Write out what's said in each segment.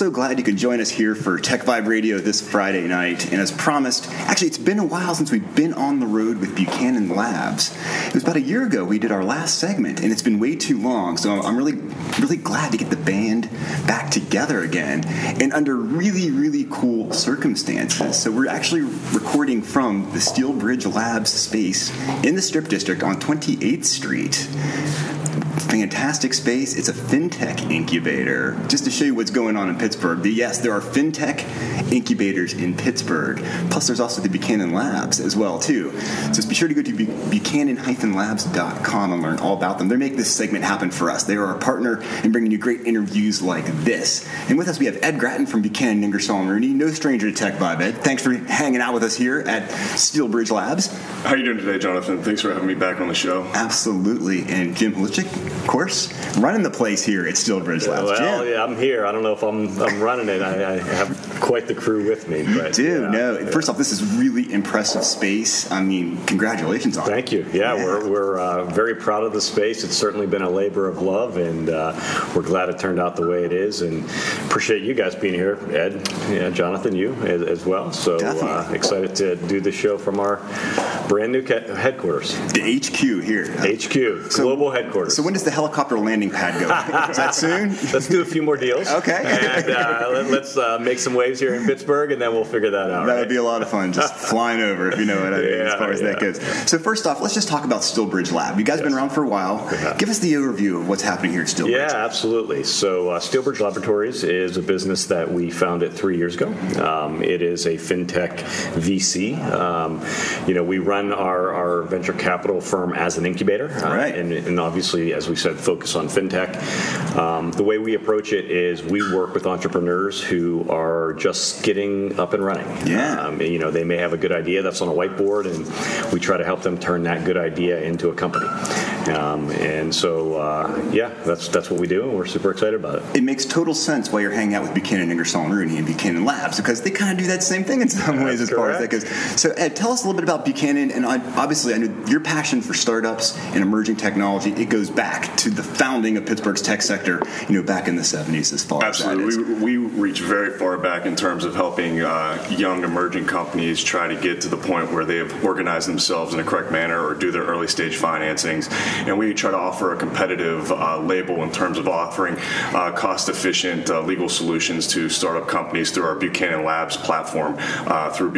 so glad you could join us here for Tech Vibe Radio this Friday night. And as promised, actually, it's been a while since we've been on the road with Buchanan Labs. It was about a year ago we did our last segment, and it's been way too long. So I'm really, really glad to get the band back together again and under really, really cool circumstances. So we're actually recording from the Steel Bridge Labs space in the Strip District on 28th Street fantastic space. It's a fintech incubator. Just to show you what's going on in Pittsburgh, yes, there are fintech incubators in Pittsburgh. Plus, there's also the Buchanan Labs as well too. So be sure to go to buchanan-labs.com and learn all about them. They make this segment happen for us. They are our partner in bringing you great interviews like this. And with us, we have Ed Gratton from Buchanan Ingersoll and Rooney, no stranger to Tech Vibe. Ed, thanks for hanging out with us here at Steel Bridge Labs. How are you doing today, Jonathan? Thanks for having me back on the show. Absolutely. And Jim Holichik, of course, running the place here at Steel Bridge Labs. Well, Jim. yeah, I'm here. I don't know if I'm, I'm running it. I, I have quite the crew with me. But, do yeah, no. yeah. First off, this is really impressive space. I mean, congratulations on Thank it. you. Yeah, Yeah. we're, we're uh, very proud of the space. It's certainly been a labor of love, and uh, we're glad it turned out the way it is. And appreciate you guys being here, Ed, yeah, Jonathan, you as, as well. So uh, excited to do the show from our brand new ca- headquarters, The HQ here. HQ, So- global headquarters. So when does the helicopter landing pad go? is that soon? Let's do a few more deals. Okay. And uh, let, us uh, make some waves here in Pittsburgh, and then we'll figure that out. That right? would be a lot of fun, just flying over, if you know what I mean, as far as that goes. So first off, let's just talk about Steelbridge Lab. You guys have been around for a while. Give us the overview of what's happening here at Steelbridge. Yeah, absolutely. So, uh, Steelbridge Laboratories is a business that we founded three years ago. Um, it is a fintech VC. Um, you know, we run our, our venture capital firm as an incubator, uh, Right. and, and obviously, as we said, focus on fintech. Um, the way we approach it is we work with entrepreneurs who are just getting up and running. Yeah. Um, you know, they may have a good idea that's on a whiteboard, and we try to help them turn that good idea into a company. Um, and so, uh, yeah, that's that's what we do, and we're super excited about it. It makes total sense why you're hanging out with Buchanan, Ingersoll, and Rooney and Buchanan Labs because they kind of do that same thing in some ways as far as that goes. So, Ed, tell us a little bit about Buchanan, and I, obviously, I know your passion for startups and emerging technology. It goes back to the founding of Pittsburgh's tech sector, you know, back in the '70s. As far as that is. Absolutely. We, we reach very far back in terms of helping uh, young emerging companies try to get to the point where they have organized themselves in a correct manner or do their early stage financings. And we try to offer a competitive uh, label in terms of offering uh, cost efficient uh, legal solutions to startup companies through our Buchanan Labs platform uh, through,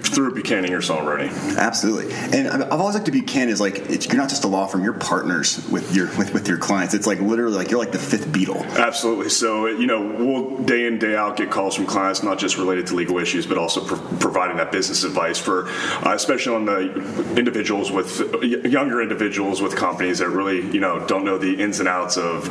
through Buchanan and Rooney. Absolutely, and I've always looked at Buchanan as like it's, you're not just a law firm; you're partners with your with, with your clients. It's like literally like you're like the fifth Beatle. Absolutely. So, you know, we'll day in, day out get calls from clients, not just related to legal issues, but also pro- providing that business advice for, uh, especially on the individuals with younger individuals with companies that really, you know, don't know the ins and outs of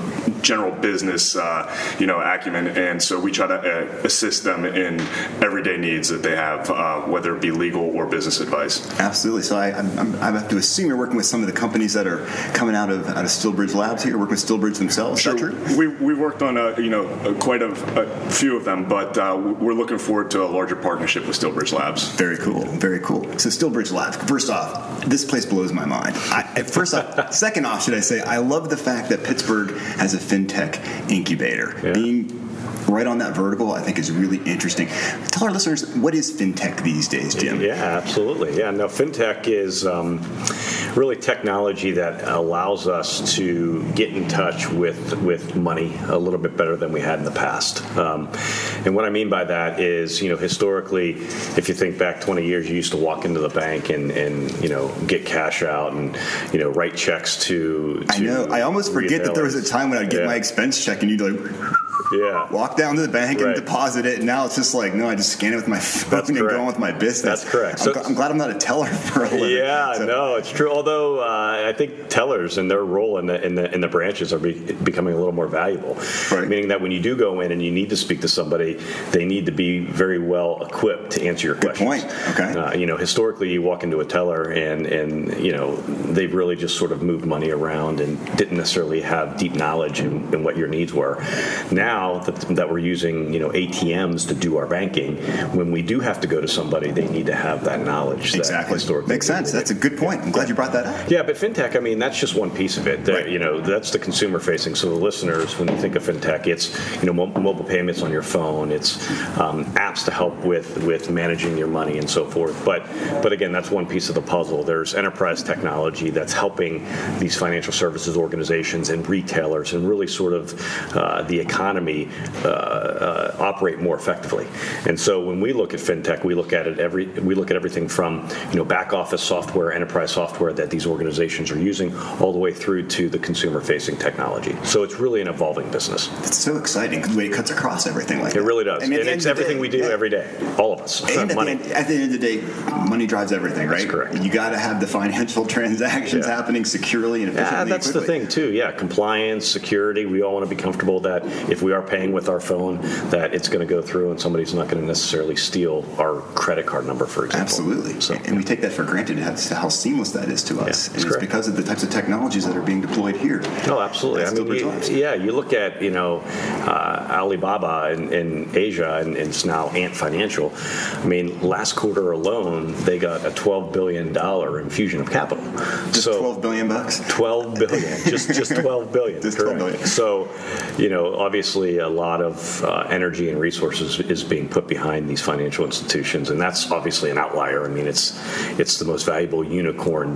general business, uh, you know, acumen. And so we try to uh, assist them in everyday needs that they have, uh, whether it be legal or business advice. Absolutely. So I, I'm, I'm, have to assume you're working with some of the companies that are coming out of out of Steelbridge Labs here, working with Steelbridge themselves. True? We, we worked on a, you know a, quite a, a few of them, but uh, we're looking forward to a larger partnership with Steelbridge Labs. Very cool. Very cool. So Steelbridge Labs. First off, this place blows my mind. I, first off, second off, should I say, I love the fact that Pittsburgh has a fintech incubator. Yeah. Being right on that vertical, I think is really interesting. Tell our listeners what is fintech these days, Jim. Yeah, absolutely. Yeah, no, fintech is um, really technology that allows us to get in touch with with money a little bit better than we had in the past. Um, and what I mean by that is, you know, historically, if you think back 20 years, you used to walk into the bank and, and you know get cash out and you know write checks to. to I know. I almost forget that there was a time when I'd get Yeah. my expense check and you'd like yeah. walk down to the bank and Right. deposit it. And now it's just like, no, I just scan it with my phone That's and go correct. on with my business. That's correct. I'm, So- gl- I'm glad I'm not a teller for a living. Yeah, So- no, it's true. Although uh, I think tellers and their role in the in the in the branches are be, becoming a little more valuable. Right. Meaning that when you do go in and you need to speak to somebody, they need to be very well equipped to answer your Good questions. point. Okay. Uh, you know, historically, you walk into a teller and and you know they've really just sort of moved money around and didn't necessarily have deep knowledge in, in what your needs were. now that, that we're using you know ATMs to do our banking, when we do have to go to somebody, they need to have that knowledge. Exactly. That Makes sense. That's a good point. I'm glad you brought that up. Yeah, but fintech, I mean, that's just one piece of it. That, Right. You know, that's the consumer facing. So the listeners, when you think of fintech, it's you know mo- mobile payments on your phone, it's um, apps to help with with managing your money and so forth. But but again, that's one piece of the puzzle. There's enterprise technology that's helping these financial services organizations and retailers and really sort of uh, the economy uh, uh, operate more effectively. And so when we look at fintech, we look at it every we look at everything from you know back office software, enterprise software that these organizations are using, all the way through to the consumer facing technology. So it's really an evolving business. It's so exciting the way it cuts across everything like It that. really does. I mean, and it's end of the everything day- we do yeah. every day. All of us. And at the, end, at the end of the day, money drives everything, right? That's correct. You got to have the financial transactions Yeah. happening securely and efficiently. Yeah, that's the thing too. Yeah, compliance, security. We all want to be comfortable that if we are paying with our phone, that it's going to go through and somebody's not going to necessarily steal our credit card number, for example. Absolutely. So, and we take that for granted how, how seamless that is to us. that's and it's correct. because of the types of technologies that are being deployed here. No, absolutely. I mean, you- yeah, you look at you know uh, Alibaba in, in Asia, and, and it's now Ant Financial. I mean, last quarter alone, they got a twelve billion dollar infusion of capital. Just so, 12 billion bucks. 12 billion just just 12 billion Just 12 correct. billion. so you know obviously a lot of uh, energy and resources is being put behind these financial institutions and that's obviously an outlier i mean it's it's the most valuable unicorn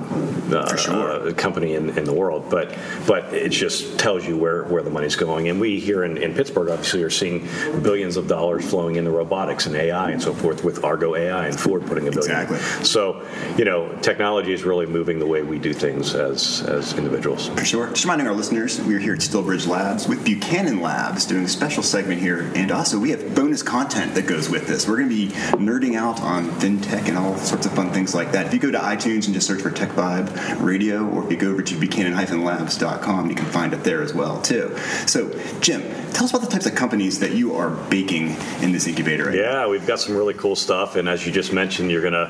uh, sure. uh, company in, in the world but but it just tells you where where the money's going and we here in, in pittsburgh obviously are seeing billions of dollars flowing into robotics and ai and so forth with argo ai and ford putting a billion Exactly. so you know technology is really moving the way we do things as as individuals For sure. Just reminding our listeners, we're here at Steelbridge Labs with Buchanan Labs doing a special segment here. And also, we have bonus content that goes with this. We're going to be nerding out on fintech and all sorts of fun things like that. If you go to iTunes and just search for Tech Vibe Radio, or if you go over to buchanan-labs.com, you can find it there as well, too. So, Jim, tell us about the types of companies that you are baking in this incubator right now. Yeah, we've got some really cool stuff, and as you just mentioned, you're going to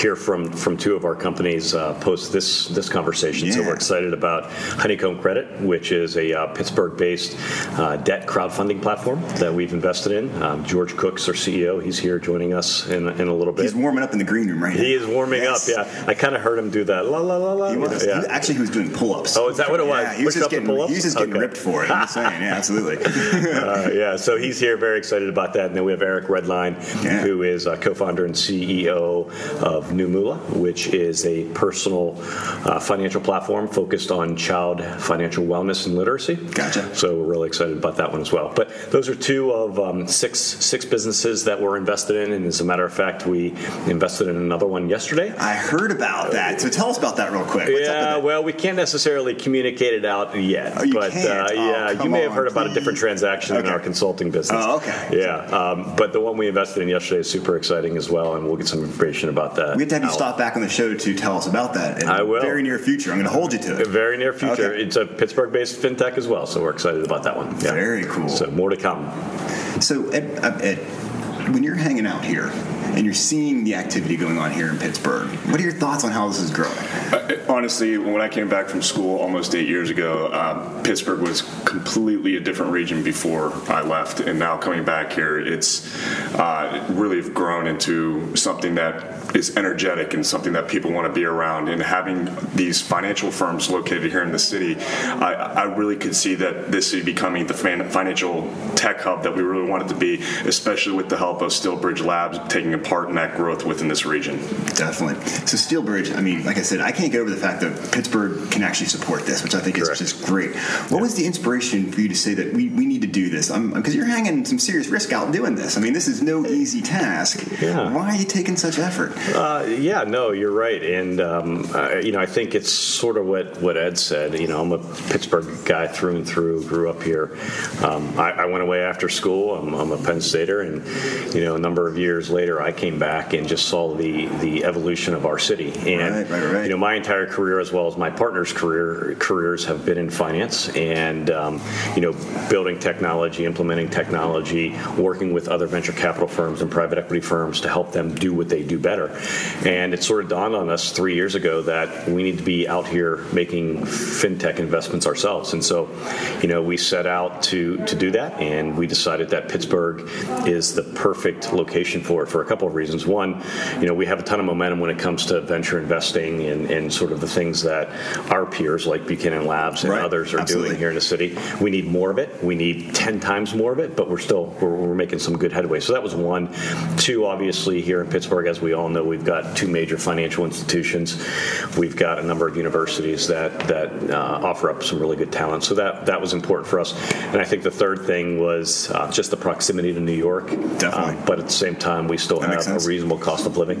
hear from from two of our companies uh, post this this conversation. So we're excited about Honeycomb Credit, which is a uh, Pittsburgh-based uh, debt crowdfunding platform that we've invested in. Um, George Cook's our CEO. He's here joining us in, in a little bit. He's warming up in the green room right now. he is warming Yes. up. Yeah, I kind of heard him do that. La la la la. He was. Yeah. He- actually, he was doing pull-ups. Oh, is that what it was? Yeah, he was just getting, pull-ups? he was just getting Okay. ripped for it. I'm saying. Yeah, absolutely. Uh, yeah, so he's here, very excited about that. And then we have Eric Redline, Yeah. who is uh, co-founder and CEO of Numula, which is a personal uh, financial platform focused on child financial wellness and literacy. Gotcha. So we're really excited about that one as well. But those are two of um, six six businesses that we're invested in, and as a matter of fact, we invested in another one yesterday. I heard about that. So tell us about that real quick. What's yeah, well, we can't necessarily communicate it out yet, Oh, but? Uh, Oh, yeah, you may have heard about a different transaction in our consulting business. Oh, okay. Yeah, um, but the one we invested in yesterday is super exciting as well, and we'll get some information about that. We have to have you stop back on the show to tell us about that in I will. very near future. I'm going to hold you to it. Very near future. Okay. It's a Pittsburgh-based fintech as well, so we're excited about that one. Yeah. Very cool. So more to come. So, Ed, Ed, when you're hanging out here and you're seeing the activity going on here in Pittsburgh, what are your thoughts on how this is growing? Uh, Honestly, when I came back from school almost eight years ago, um, Pittsburgh was completely a different region before I left, and now coming back here, it's uh, really grown into something that is energetic and something that people want to be around. And having these financial firms located here in the city, I, I really could see that this is becoming the financial tech hub that we really wanted to be, especially with the help of Steelbridge Labs taking a part in that growth within this region. Definitely. So, Steelbridge, I mean, like I said, I can't get over the fact that Pittsburgh can actually support this, which I think is just great. What was the inspiration for you to say that we, we need to do this? Because you're hanging some serious risk out doing this. I mean, this is no easy task. Yeah. Why are you taking such effort? Uh, yeah, no, you're right, and um, uh, you know, I think it's sort of what, what Ed said. You know, I'm a Pittsburgh guy through and through. Grew up here. Um, I, I went away after school. I'm, I'm a Penn Stater, and you know, a number of years later, I came back and just saw the the evolution of our city. And right, right, right. you know, my entire career, as well as my partner's career, careers have been in finance and um, you know, building technology, implementing technology, working with other venture capital firms and private equity firms to help them do what they do better. And it sort of dawned on us three years ago that we need to be out here making fintech investments ourselves. And so, you know, we set out to to do that, and we decided that Pittsburgh is the perfect location for it for a couple of reasons. One, you know, we have a ton of momentum when it comes to venture investing and, and sort of the things that our peers like Buchanan Labs and Right. others are Absolutely. doing here in the city. We need more of it. We need 10 times more of it, but we're still we're, we're making some good headway. So that was one. Two, obviously, here in Pittsburgh, as we all know, we've got two major financial institutions. We've got a number of universities that that uh, offer up some really good talent. So that that was important for us. And I think the third thing was uh, just the proximity to New York. Definitely. Uh, but at the same time, we still That makes have a reasonable cost of living.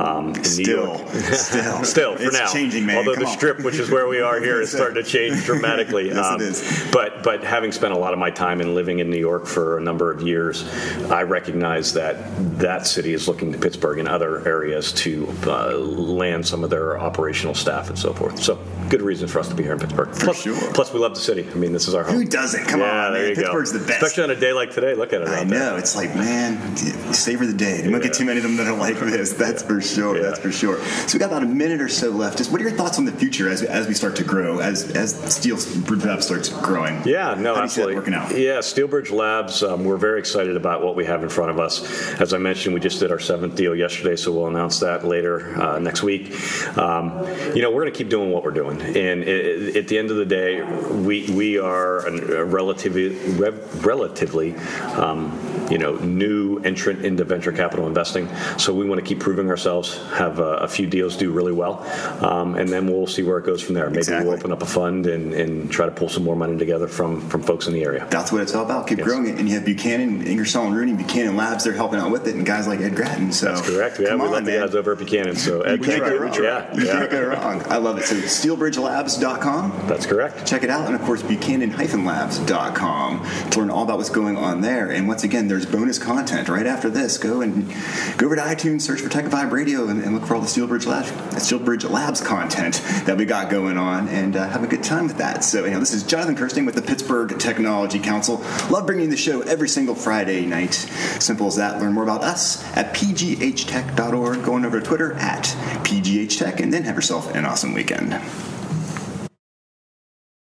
Um, Still, still, Still, for it's now. changing, man. Although Come the on. strip, which is where we are here, is starting to change dramatically. Yes, it Um, is. But but having spent a lot of my time in living in New York for a number of years, I recognize that that city is looking to Pittsburgh and other areas to uh, land some of their operational staff and so forth. So good reason for us to be here in Pittsburgh. plus, sure. plus we love the city. I mean, this is our home. Who doesn't? Come yeah, on, there man. you Pittsburgh's go. the best. Especially on a day like today. Look at it. I out there. know. It's like, man, savor the day. Won't get too many of them that are like this. That's for sure. That's for sure. So we got about a minute or so left. Just what are your thoughts on the future as, as we start to grow, as as Steel Lab starts growing? Yeah, no, How do you see that absolutely. working out? Yeah, Steelbridge Labs, um, we're very excited about what we have in front of us. As I mentioned, we just did our seventh deal yesterday, so we'll announce that later uh, next week. Um, you know, we're going to keep doing what we're doing. And i i at the end of the day, we, we are a relatively, rev, relatively um, you know, new entrant into venture capital investing. So we want to keep proving ourselves, have a, a few deals do really well, um, and then we'll see where it goes from there. Maybe Exactly. we'll open up a fund and, and try to pull some more money together from, from folks in the area. That's what it's all about. Keep Yes. growing it. And you have Buchanan, Ingersoll and Rooney, Buchanan Labs, they're helping out with it, and guys like Ed Grattan. So That's correct. Yeah, come we on, love the man. guys over at Buchanan. So Ed, You can't go wrong. Yeah, You yeah. can't go wrong. I love it. So steelbridgelabs.com. That's correct. Check it out. And of course, buchanan-labs.com to learn all about what's going on there. And once again, there's bonus content right after this. Go and go over to iTunes, search for Tech Vibe Radio, and, and look for all the Steelbridge Labs, Steelbridge Labs content that we got going on, and uh, have a good time with that. So, anyhow, this is Jonathan Kersting with the Pittsburgh Technology Council. Love bringing you the show every single Friday night. Simple as that. Learn more about us at pghtech.org. Going over to Twitter at pghtech, and then have yourself an awesome weekend.